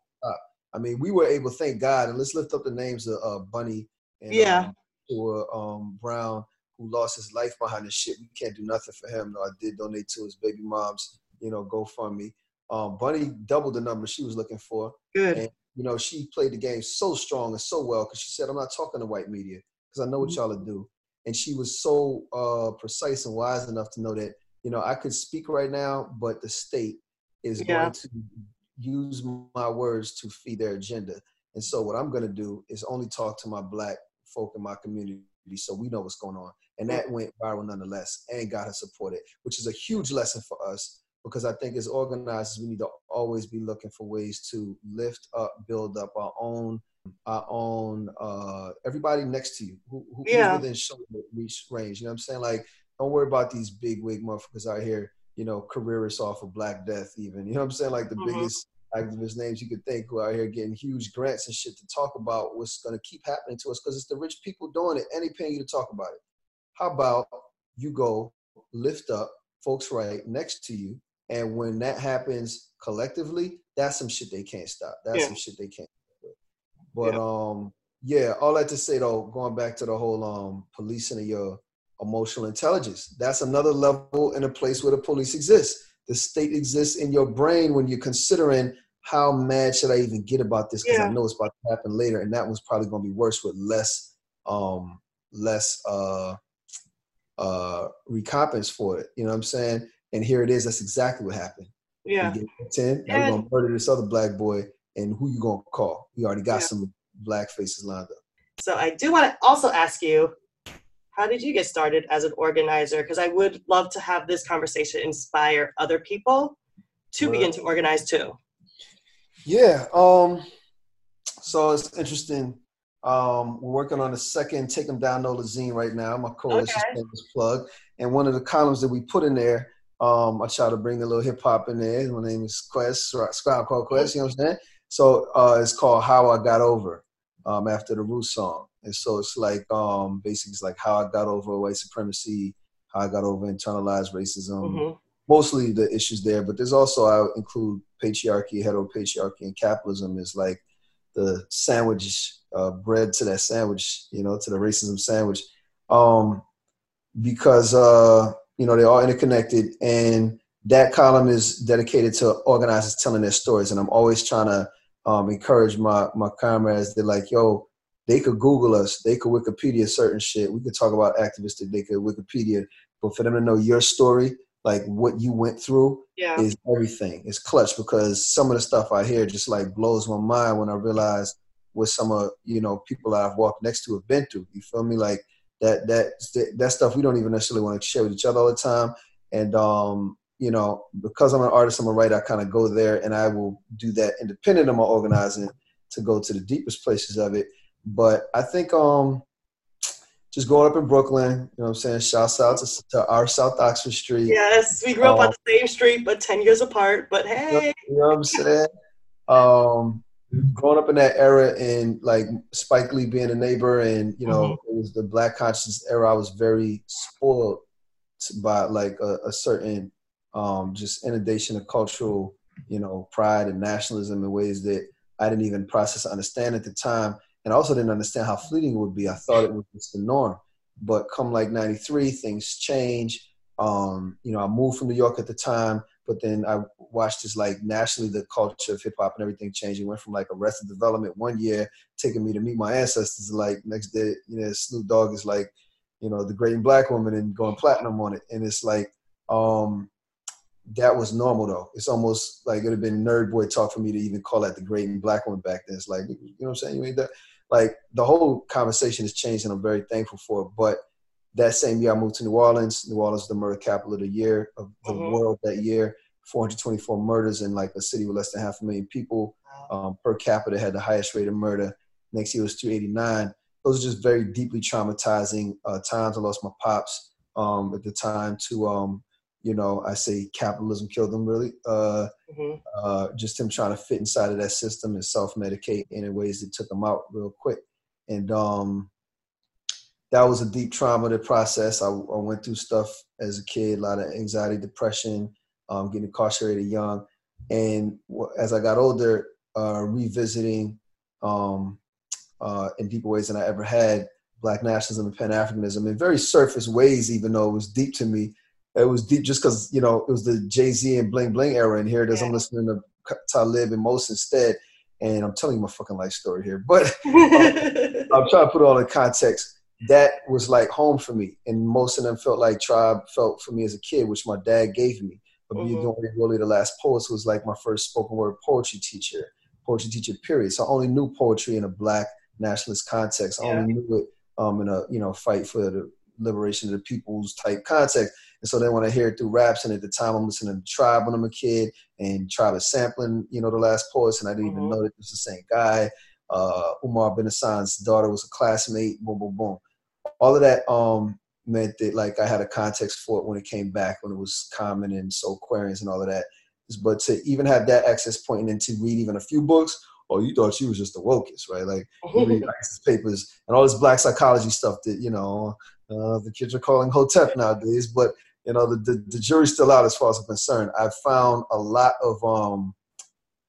I mean, we were able, thank God, and let's lift up the names of uh, Bunny and yeah. um, um, Brown who lost his life behind this shit. We can't do nothing for him. No, I did donate to his baby mom's, you know, GoFundMe. Um, Bunny doubled the number she was looking for. Good. And, you know, she played the game so strong and so well because she said, I'm not talking to white media because I know what mm-hmm. y'all do. And she was so uh, precise and wise enough to know that, you know, I could speak right now, but the state is yeah. going to use my words to feed their agenda. And so what I'm going to do is only talk to my black folk in my community so we know what's going on. And that went viral nonetheless and got her supported, which is a huge lesson for us because I think as organizers, we need to always be looking for ways to lift up, build up our own, our own, uh, everybody next to you who, who yeah. within shoulder reach range. You know what I'm saying? Like, don't worry about these big wig motherfuckers out here, you know, careerists off of Black Death, even. You know what I'm saying? Like the mm-hmm. biggest activist names you could think who are out here getting huge grants and shit to talk about what's going to keep happening to us because it's the rich people doing it and they paying you to talk about it. How about you go lift up folks right next to you, and when that happens collectively, that's some shit they can't stop. That's yeah. some shit they can't. But yeah. um, yeah, all that to say though, going back to the whole um policing of your emotional intelligence, that's another level in a place where the police exists. The state exists in your brain when you're considering how mad should I even get about this because Yeah. I know it's about to happen later, and that one's probably going to be worse with less um less uh uh recompense for it. You know what I'm saying? And here it is. That's exactly what happened. Yeah. You get ten. Now we're gonna murder this other black boy, and who you gonna call? We already got Yeah. some black faces lined up. So I do want to also ask you, how did you get started as an organizer? Because I would love to have this conversation inspire other people to begin to organize too. Yeah. Um. So it's interesting. Um, we're working on the second Take 'em Down Nola zine right now. My coalition Okay. shameless plug, and one of the columns that we put in there, um, I try to bring a little hip hop in there. My name is Quess, Scribe called Quess. You know what I'm saying? So uh, it's called How I Got Over, um, after the Root song, and so it's like um, basically it's like how I got over white supremacy, how I got over internalized racism, Mhm. mostly the issues there, but there's also I include patriarchy, heteropatriarchy, and capitalism is like the sandwich, uh, bread to that sandwich, you know, to the racism sandwich, um, because uh, you know they're all interconnected, and that column is dedicated to organizers telling their stories, and I'm always trying to um, encourage my my comrades. They're like, yo. They could Google us. They could Wikipedia certain shit. We could talk about activists. They could Wikipedia, but for them to know your story, like what you went through Yeah. is everything. It's clutch because some of the stuff I hear just like blows my mind when I realize what some of you know people I've walked next to have been through. You feel me? Like that that that stuff we don't even necessarily want to share with each other all the time. And um, you know, because I'm an artist, I'm a writer. I kind of go there, and I will do that independent of my organizing to go to the deepest places of it. But I think um, just growing up in Brooklyn, you know what I'm saying? Shouts out to, to our South Oxford Street. Yes, we grew up on Oh. the same street, but 10 years apart. But hey, You know what I'm saying? Um, growing up in that era and like Spike Lee being a neighbor and, you know, Mhm. it was the black consciousness era. I was very spoiled by like a, a certain um, just inundation of cultural, you know, pride and nationalism in ways that I didn't even process or understand at the time. And I also didn't understand how fleeting it would be. I thought it was just the norm. But come like 93, things change. Um, you know, I moved from New York at the time, but then I watched this like nationally the culture of hip hop and everything changing. Went from like Arrested Development one year, taking me to meet my ancestors. Like next day, you know, Snoop Dogg is like, you know, the great and black woman and going platinum on it. And it's like, um, that was normal though. It's almost like it would have been nerd boy talk for me to even call that the great and black woman back then. It's like, you know what I'm saying? You ain't that like the whole conversation has changed and I'm very thankful for it. But that same year I moved to New Orleans. New Orleans was the murder capital of the year of the Mhm. world that year. 424 murders in like a city with less than half a million people. Um, per capita had the highest rate of murder. Next year was 289. Those are just very deeply traumatizing uh, times. I lost my pops um, at the time to, um, you know, I say capitalism killed them really. Uh, Mhm. uh, just him trying to fit inside of that system and self-medicate in ways that took him out real quick. And um, that was a deep trauma to process. I, I went through stuff as a kid, a lot of anxiety, depression, um, getting incarcerated young. And as I got older, uh, revisiting um, uh, in deeper ways than I ever had Black nationalism and Pan Africanism in very surface ways, even though it was deep to me. It was deep just because, you know, it was the Jay Z and Bling Bling era. in here it is, I'm listening to Talib and Mos instead. And I'm telling you my fucking life story here. But I'm trying to put it all in context. That was like home for me, and most of them felt like Tribe felt for me as a kid, which my dad gave me. But Mhm. being really the last poets was like my first spoken word poetry teacher, poetry teacher. Period. So I only knew poetry in a black nationalist context. I Yeah. only knew it um, in a you know fight for the liberation of the people's type context. And so then when I hear it through raps, and at the time I'm listening to Tribe when I'm a kid, and Tribe is sampling, you know, the last poets, and I didn't even Mhm. know that it was the same guy. Uh, Umar bin Hassan's daughter was a classmate. Boom, boom, boom. All of that um, meant that like I had a context for it when it came back, when it was common and Soulquarians and all of that. But to even have that access point and to read even a few books, oh, you thought you was just the wokest, right? Like you read papers and all this black psychology stuff that you know uh, the kids are calling hotep nowadays. But you know the, the the jury's still out as far as I'm concerned. I've found a lot of um,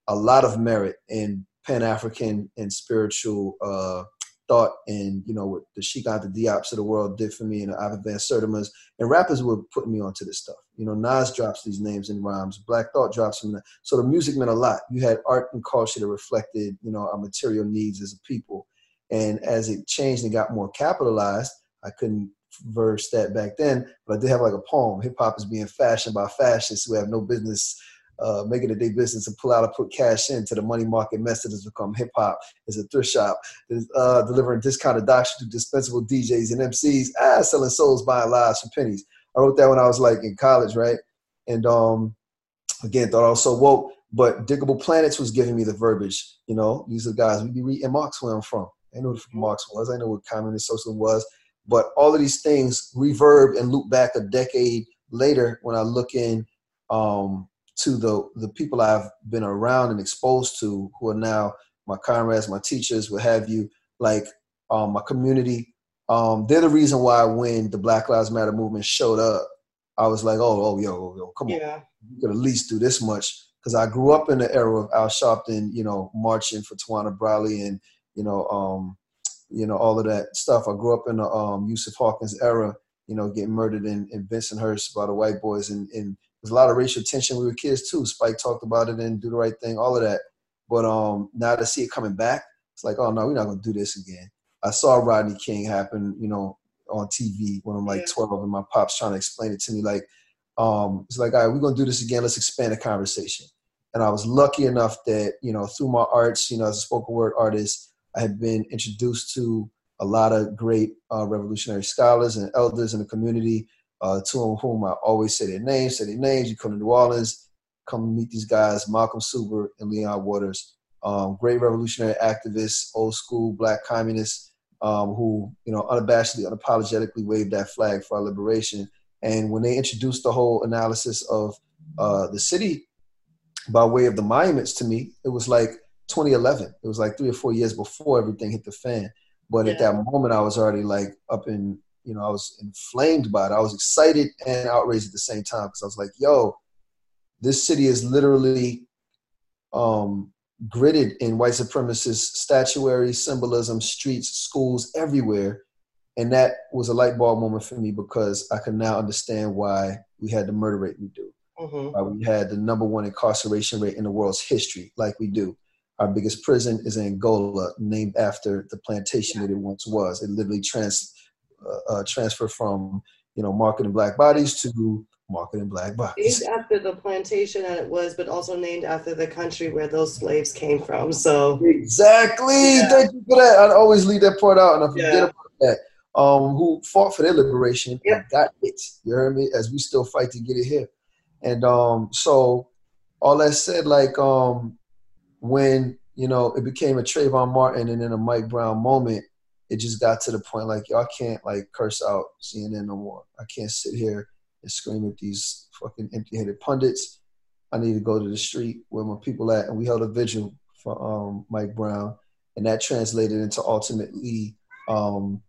a lot of merit in Pan African and spiritual uh, Thought and you know what the Cheikh Anta Diops of the world did for me and the Ivan Van Sertima's and rappers were putting me onto this stuff. You know, Nas drops these names in rhymes, Black Thought drops them. So the music meant a lot. You had art and culture that reflected, you know, our material needs as a people. And as it changed and got more capitalized, I couldn't verse that back then, but did have like a poem. Hip hop is being fashioned by fascists who have no business uh, making it their business to pull out and put cash into the money market method has become hip hop. Is a thrift shop is uh, delivering discounted doctrine to dispensable DJs and MCs. Ah, selling souls, buying lives for pennies. I wrote that when I was like in college, right? And um, again, thought I was so woke. But Diggable Planets was giving me the verbiage. You know, these are guys we be reading Marx where I'm from. I know what Marx was. I know what communist socialism was. But all of these things reverb and loop back a decade later when I look in um, to the the people I've been around and exposed to, who are now my comrades, my teachers, what have you, like um, my community. Um, they're the reason why when the Black Lives Matter movement showed up, I was like, oh, oh, yo, yo, come on, you could at least do this much. Because I grew up in the era of Al Sharpton, you know, marching for Tawana Brawley and you know, um, you know, all of that stuff. I grew up in the um, Yusuf Hawkins era, you know, getting murdered in, in Bensonhurst by the white boys and, and there's a lot of racial tension. We were kids too. Spike talked about it and do the right thing, all of that. But um, now to see it coming back, it's like, oh no, we're not gonna do this again. I saw Rodney King happen, you know, on TV when I'm like yeah. 12, and my pops trying to explain it to me. Like, um, it's like, all right, we're gonna do this again. Let's expand the conversation. And I was lucky enough that you know, through my arts, you know, as a spoken word artist, I had been introduced to a lot of great uh, revolutionary scholars and elders in the community uh, to whom I always say their names, say their names. You come to New Orleans, come meet these guys, Malcolm Suber and Leon Waters, um, great revolutionary activists, old school black communists, um, who you know unabashedly, unapologetically waved that flag for our liberation. And when they introduced the whole analysis of uh, the city by way of the monuments to me, it was like 2011. It was like three or four years before everything hit the fan. But yeah. at that moment, I was already like up in you know, I was inflamed by it. I was excited and outraged at the same time because I was like, yo, this city is literally um, gridded in white supremacist statuary, symbolism, streets, schools, everywhere. And that was a light bulb moment for me because I can now understand why we had the murder rate we do. Mm-hmm. Why we had the number one incarceration rate in the world's history, like we do. Our biggest prison is Angola, named after the plantation that it once was. It literally trans uh, uh, transfer from you know marketing black bodies to marketing black bodies. Named after the plantation that it was, but also named after the country where those slaves came from. So exactly. Yeah. Thank you for that. I always leave that part out, and I forget yeah. about that. Um, who fought for their liberation yep. and got it. You heard me? As we still fight to get it here. And um, so all that said, like um, when you know it became a Trayvon Martin and then a Mike Brown moment, it just got to the point like y'all can't like curse out CNN no more. I can't sit here and scream at these fucking empty-headed pundits. I need to go to the street where my people at, and we held a vigil for um, Mike Brown, and that translated into ultimately, um,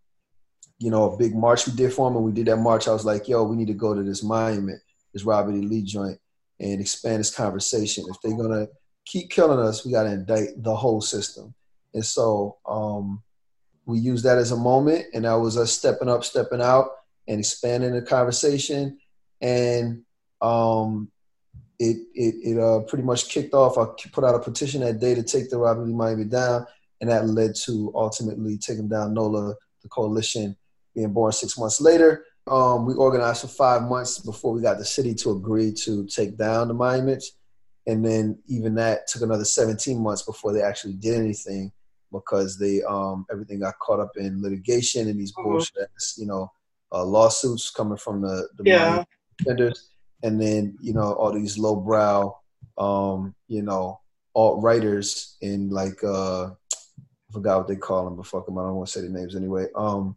you know, a big march we did for him. And we did that march. I was like, yo, we need to go to this monument, this Robert E. Lee joint, and expand this conversation. If they're gonna keep killing us, we got to indict the whole system. And so, um, we used that as a moment, and that was us stepping up, stepping out, and expanding the conversation. And um, it it, it uh, pretty much kicked off. I put out a petition that day to take the Robert Lee Monument down, and that led to ultimately Take 'em Down NOLA, the coalition, being born six months later. Um, we organized for five months before we got the city to agree to take down the monuments. And then even that took another 17 months before they actually did anything because they um, everything got caught up in litigation and these mm-hmm. bullshit, you know, uh, lawsuits coming from the, the yeah. defenders, and then you know all these lowbrow, um, you know, alt writers in like uh, I forgot what they call them, but fuck them, I don't want to say their names anyway. Um,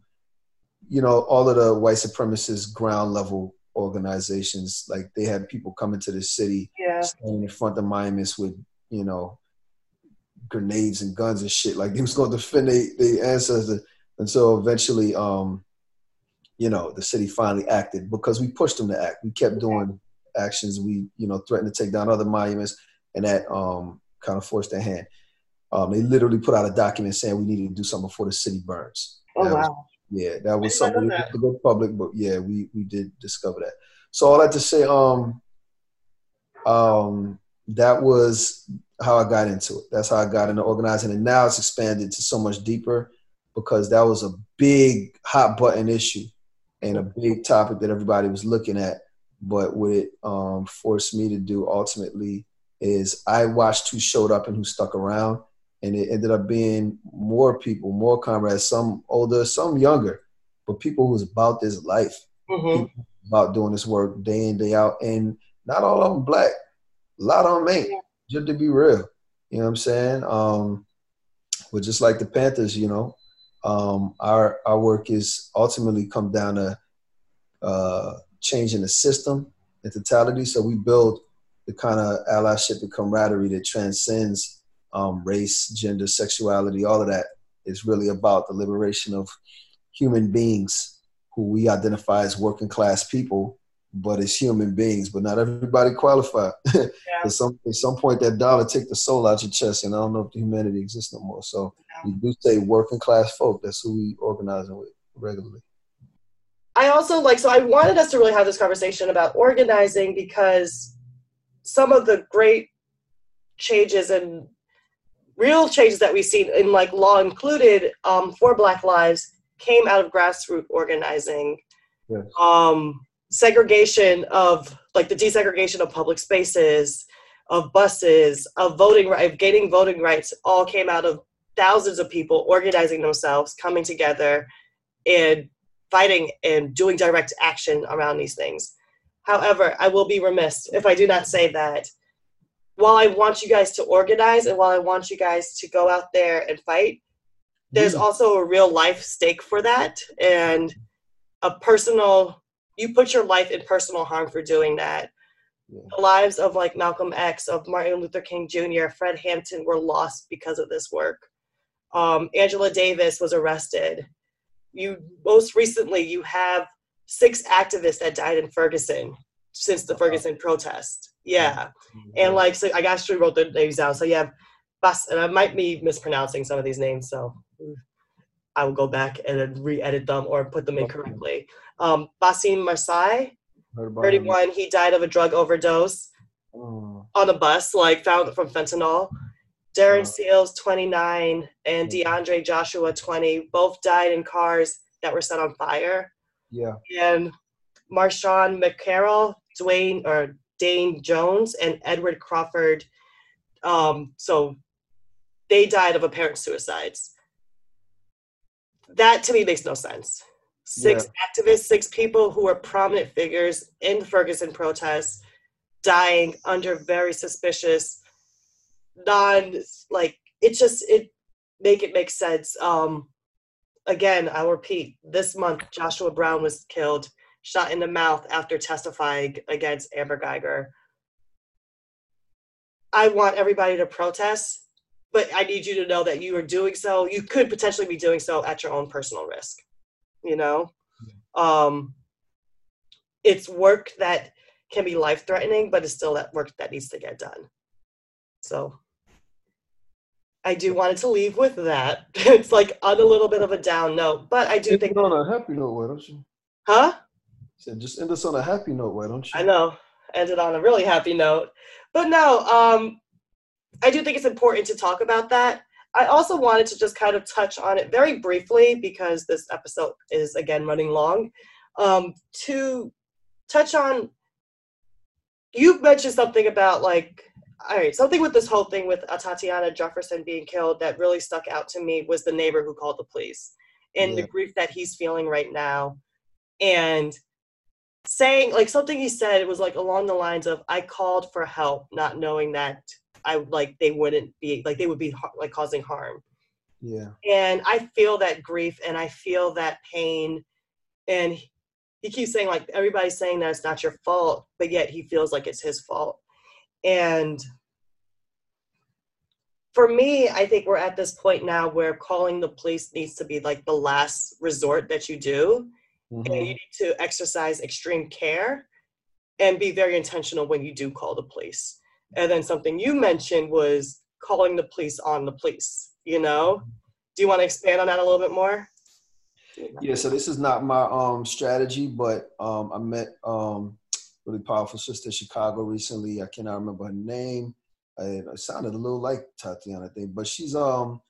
you know, all of the white supremacist ground level organizations, like they had people coming to the city, yeah. Standing in front of monuments with, you know, grenades and guns and shit. Like they was going to defend their ancestors. And so eventually, um, you know, the city finally acted because we pushed them to act. We kept doing actions. We, you know, threatened to take down other monuments, and that um, kind of forced their hand. Um, they literally put out a document saying we needed to do something before the city burns. Oh That was- wow. yeah, that was I something that. to go public, but yeah, we we did discover that. So all that to say, um, um, that was how I got into it. That's how I got into organizing, and now it's expanded to so much deeper because that was a big hot button issue and a big topic that everybody was looking at. But what it um, forced me to do ultimately is I watched who showed up and who stuck around, and it ended up being more people, more comrades, some older, some younger, but people who's about this life, hmm about doing this work day in day out, and not all of them black, a lot of them ain't. Just to be real, you know what I'm saying? Um, but just like the Panthers, you know, um, our our work is ultimately come down to uh, changing the system in totality. So we build the kind of allyship and camaraderie that transcends um, race, gender, sexuality, all of that is really about the liberation of human beings who we identify as working class people, but as human beings. But not everybody qualify. at some at some point, that dollar take the soul out your chest, and I don't know if the humanity exists no more. So we do say working class folk. That's who we organizing with regularly. I also like so I wanted us to really have this conversation about organizing because some of the great changes and real changes that we've seen in like law included um, for Black Lives came out of grassroots organizing. Yes. Um, segregation of like the desegregation of public spaces, of buses, of voting right, of gaining voting rights, all came out of thousands of people organizing themselves, coming together, and fighting and doing direct action around these things. However, I will be remiss if I do not say that while I want you guys to organize and while I want you guys to go out there and fight, there's Mm. also a real life stake for that and a personal you put your life in personal harm for doing that. Yeah. The lives of like Malcolm X, of Martin Luther King Jr., Fred Hampton were lost because of this work. Um, Angela Davis was arrested. You most recently you have six activists that died in Ferguson since the Wow. Ferguson protest. Yeah, and like so I actually wrote the names down. So you have Bas, and I might be mispronouncing some of these names, so I will go back and re-edit them or put them in correctly. Um, Basim Marsai, Heard about him? 31, he died of a drug overdose Oh, on a bus, like found from fentanyl. Darren Wow. Seals, 29, and. DeAndre Joshua, 20, both died in cars that were set on fire. yeah. And Marshawn McCarrel, Dwayne or Dane Jones, and Edward Crawford. Um, so they died of apparent suicides. That to me makes no sense. Six activists, six people who were prominent figures in the Ferguson protests, dying under very suspicious, non like it just it make it make sense. Um, again, I'll repeat. This month, Joshua Brown was killed, shot in the mouth after testifying against Amber Guyger. I want everybody to protest, but I need you to know that you are doing so. You could potentially be doing so at your own personal risk. You know, um, it's work that can be life threatening, but it's still that work that needs to get done. So I do wanted to leave with that. it's like on a little bit of a down note, but I do End think, it on a happy note, why don't you? huh? Said just end us on a happy note, why don't you? I know, ended on a really happy note. But no, um, I do think it's important to talk about that. I also wanted to just kind of touch on it very briefly because this episode is again running long. Um, to touch on, you mentioned something about like, all right, something with this whole thing with uh, Tatiana Jefferson being killed that really stuck out to me was the neighbor who called the police and the grief that he's feeling right now. And saying like something he said was like along the lines of i called for help not knowing that i like they wouldn't be like they would be like causing harm Yeah. and i feel that grief and i feel that pain and he- keeps saying like everybody's saying that it's not your fault but yet he feels like it's his fault and for me i think we're at this point now where calling the police needs to be like the last resort that you do and you Mhm. need to exercise extreme care and be very intentional when you do call the police. And then something you mentioned was calling the police on the police. You know, do you want to expand on that a little bit more? Yeah, so this is not my um strategy, but um I met um really powerful sister in Chicago recently. I cannot remember her name. It sounded a little like Tatiana, I think, but she's um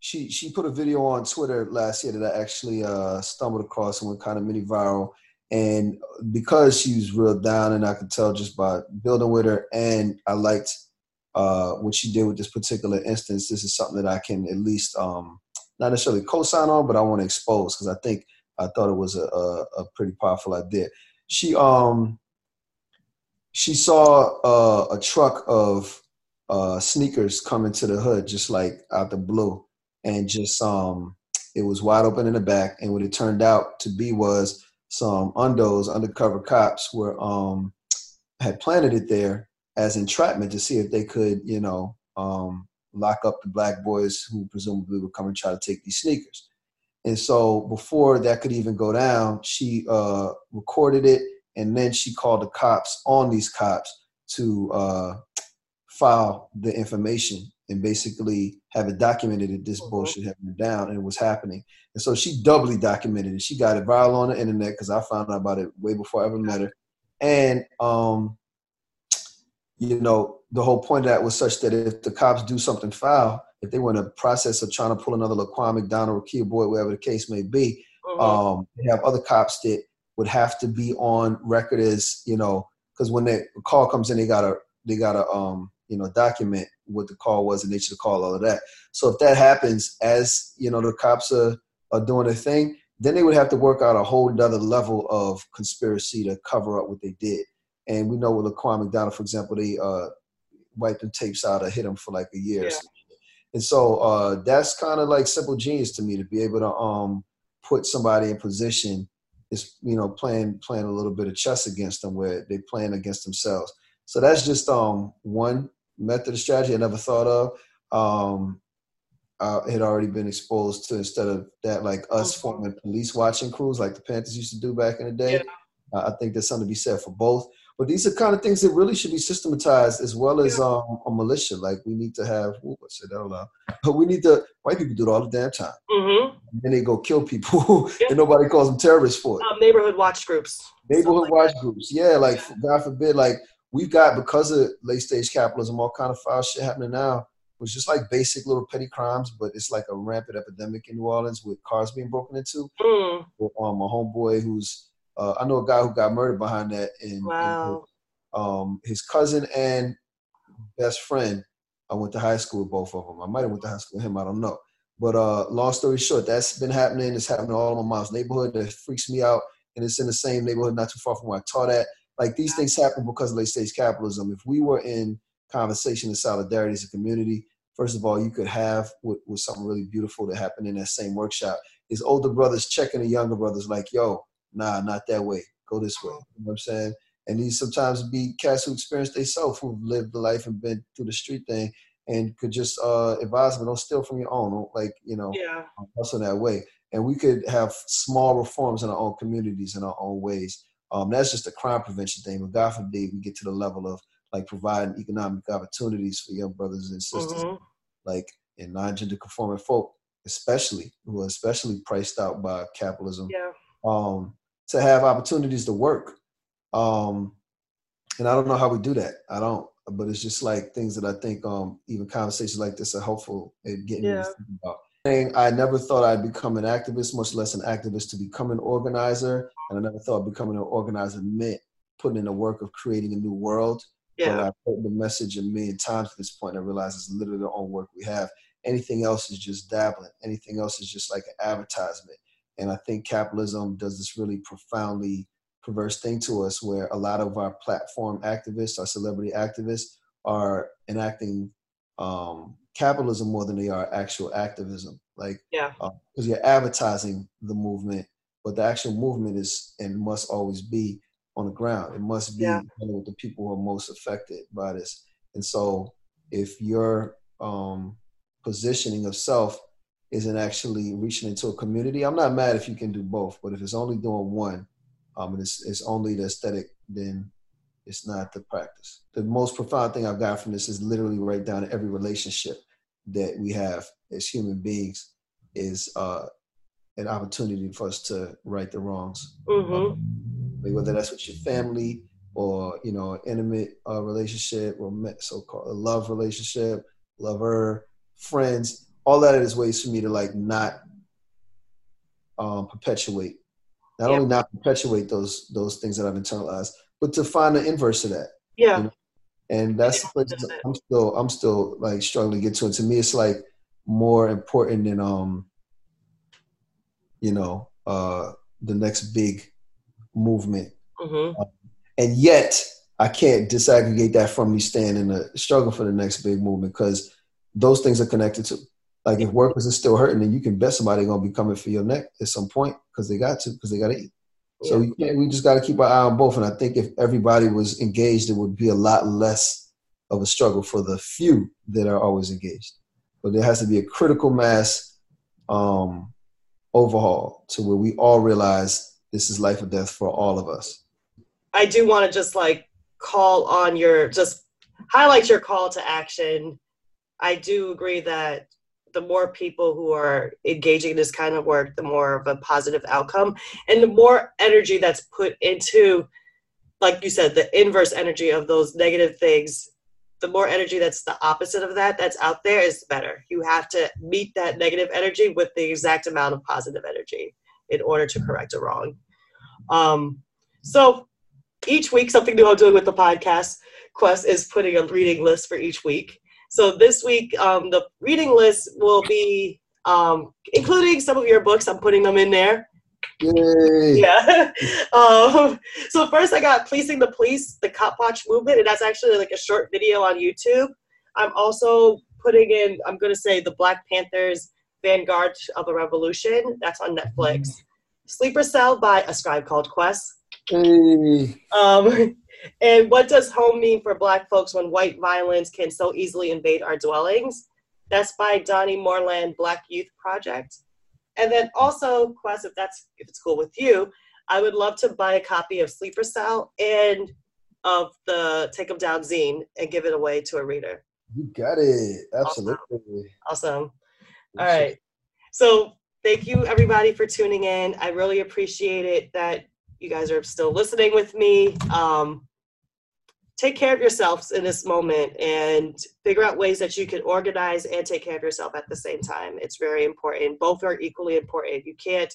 she she put a video on Twitter last year that I actually uh stumbled across and went kind of mini viral. And because she was real down, and I could tell just by building with her, and I liked uh, what she did with this particular instance. This is something that I can at least um, not necessarily co-sign on, but I want to expose because I think I thought it was a, a, a, pretty powerful idea. She um she saw uh, a truck of uh, sneakers coming to the hood just like out the blue, and just um it was wide open in the back, and what it turned out to be was some undos, undercover cops, were um had planted it there as entrapment to see if they could, you know, um, lock up the black boys who presumably would come and try to take these sneakers. And so before that could even go down, she uh, recorded it and then she called the cops on these cops to uh, file the information and basically have it documented that this mm-hmm. bullshit had been down and it was happening. And so she doubly documented it. She got it viral on the internet because I found out about it way before I ever met her. And um, you know, the whole point of that was such that if the cops do something foul, if they were in the process of trying to pull another Laquan McDonald or Kia Boyd, whatever the case may be, mm-hmm. um, they have other cops that would have to be on record as, you know, because when the call comes in, they gotta they gotta um, you know, document what the call was and nature of the call, all of that. So if that happens as, you know, the cops are, are doing their thing, then they would have to work out a whole other level of conspiracy to cover up what they did. And we know with Laquan McDonald, for example, they uh, wiped the tapes out or hit him for like a year. Yeah. And so uh, that's kind of like simple genius to me to be able to um, put somebody in position is you know playing playing a little bit of chess against them where they playing against themselves. So that's just um, one method of strategy I never thought of. Um, I had already been exposed to instead of that like us mm-hmm. forming police watching crews like the Panthers used to do back in the day. Yeah. Uh, I think there's something to be said for both. But these are kind of things that really should be systematized as well as um, a militia. Like we need to have, ooh, I said that aloud. But we need to, white people do it all the damn time. Mm-hmm. And then they go kill people yeah. and nobody calls them terrorists for it. Um, neighborhood watch groups. Neighborhood watch groups. Yeah, like God forbid, like we've got, because of late stage capitalism, all kind of foul shit happening now. It's just like basic little petty crimes, but it's like a rampant epidemic in New Orleans with cars being broken into. Mm. Um, a homeboy who's uh, I know a guy who got murdered behind that, and, wow. and um, his cousin and best friend. I went to high school with both of them. I might have went to high school with him. I don't know. But uh, long story short, that's been happening. It's happening all in my mom's neighborhood. That freaks me out, and it's in the same neighborhood, not too far from where I taught at. Like these things happen because of late stage capitalism. If we were in conversation and solidarity as a community, first of all, you could have with, with something really beautiful that happened in that same workshop. Is older brothers checking the younger brothers like, "Yo, nah, not that way. Go this way. You know what I'm saying? And these sometimes be cats who experience themselves, who've lived the life and been through the street thing, and could just uh, advise them, don't steal from your own. Don't, like you know, yeah. hustle that way. And we could have small reforms in our own communities in our own ways. Um, that's just a crime prevention thing. But God forbid we get to the level of like providing economic opportunities for young brothers and sisters, mm-hmm. like in non-gender conforming folk, especially who are especially priced out by capitalism. Yeah. Um, to have opportunities to work. Um, and I don't know how we do that. I don't, but it's just like things that I think um, even conversations like this are helpful at getting yeah. me I never thought I'd become an activist, much less an activist to become an organizer. And I never thought becoming an organizer meant putting in the work of creating a new world. Yeah. But I've heard the message a million times at this point. I realize it's literally the only work we have. Anything else is just dabbling. Anything else is just like an advertisement. And I think capitalism does this really profoundly perverse thing to us where a lot of our platform activists, our celebrity activists, are enacting um, capitalism more than they are actual activism. Like, yeah, because uh, you're advertising the movement, but the actual movement is and must always be on the ground. It must be yeah. with the people who are most affected by this. And so, if your um, positioning of self isn't actually reaching into a community. I'm not mad if you can do both, but if it's only doing one, um, and it's, it's only the aesthetic, then It's not the practice. The most profound thing I've got from this is literally right down to every relationship that we have as human beings is uh, an opportunity for us to right the wrongs. Mm-hmm. whether that's with your family or you know, intimate uh, relationship or so-called a love relationship, lover, friends. All that is ways for me to like not um, perpetuate, not only not perpetuate those those things that I've internalized, but to find the inverse of that. Yeah. You know? And that's the place I'm still I'm still like struggling to get to. And to me, it's like more important than um, you know, uh, the next big movement. Mm-hmm. Um, and yet, I can't disaggregate that from me staying in the struggle for the next big movement because those things are connected to. Like if workers are still hurting, then you can bet somebody gonna be coming for your neck at some point because they got to because they got to eat. So yeah, we just got to keep our eye on both. And I think if everybody was engaged, it would be a lot less of a struggle for the few that are always engaged. But there has to be a critical mass um, overhaul to where we all realize this is life or death for all of us. I do want to just like call on your, just highlight your call to action. I do agree that the more people who are engaging in this kind of work, the more of a positive outcome and the more energy that's put into, like you said, the inverse energy of those negative things. The more energy that's the opposite of that that's out there is better. You have to meet that negative energy with the exact amount of positive energy in order to correct a wrong. Um, so each week, something new I'm doing with the podcast Quess is putting a reading list for each week. So this week, um, the reading list will be um, including some of your books. I'm putting them in there. Yay. Yeah. um, so first, I got "Policing the Police: The Cop Watch Movement," and that's actually like a short video on YouTube. I'm also putting in. I'm going to say the Black Panthers Vanguard of a Revolution. That's on Netflix. Sleeper Cell by a scribe called Quess. Hey. Um, and what does home mean for Black folks when white violence can so easily invade our dwellings? That's by Donnie Moreland Black Youth Project. And then also, Quess, if that's if it's cool with you, I would love to buy a copy of Sleeper Cell and of the Take 'em Down zine and give it away to a reader. You got it. Absolutely. Awesome. awesome. All right. So thank you everybody for tuning in. I really appreciate it that you guys are still listening with me. Um, take care of yourselves in this moment and figure out ways that you can organize and take care of yourself at the same time. It's very important. Both are equally important. You can't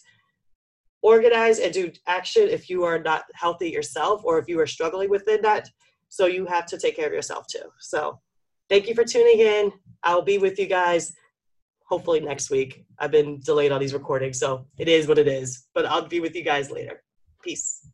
organize and do action if you are not healthy yourself or if you are struggling within that. So you have to take care of yourself too. So thank you for tuning in. I'll be with you guys hopefully next week. I've been delayed on these recordings, so it is what it is. But I'll be with you guys later. Peace.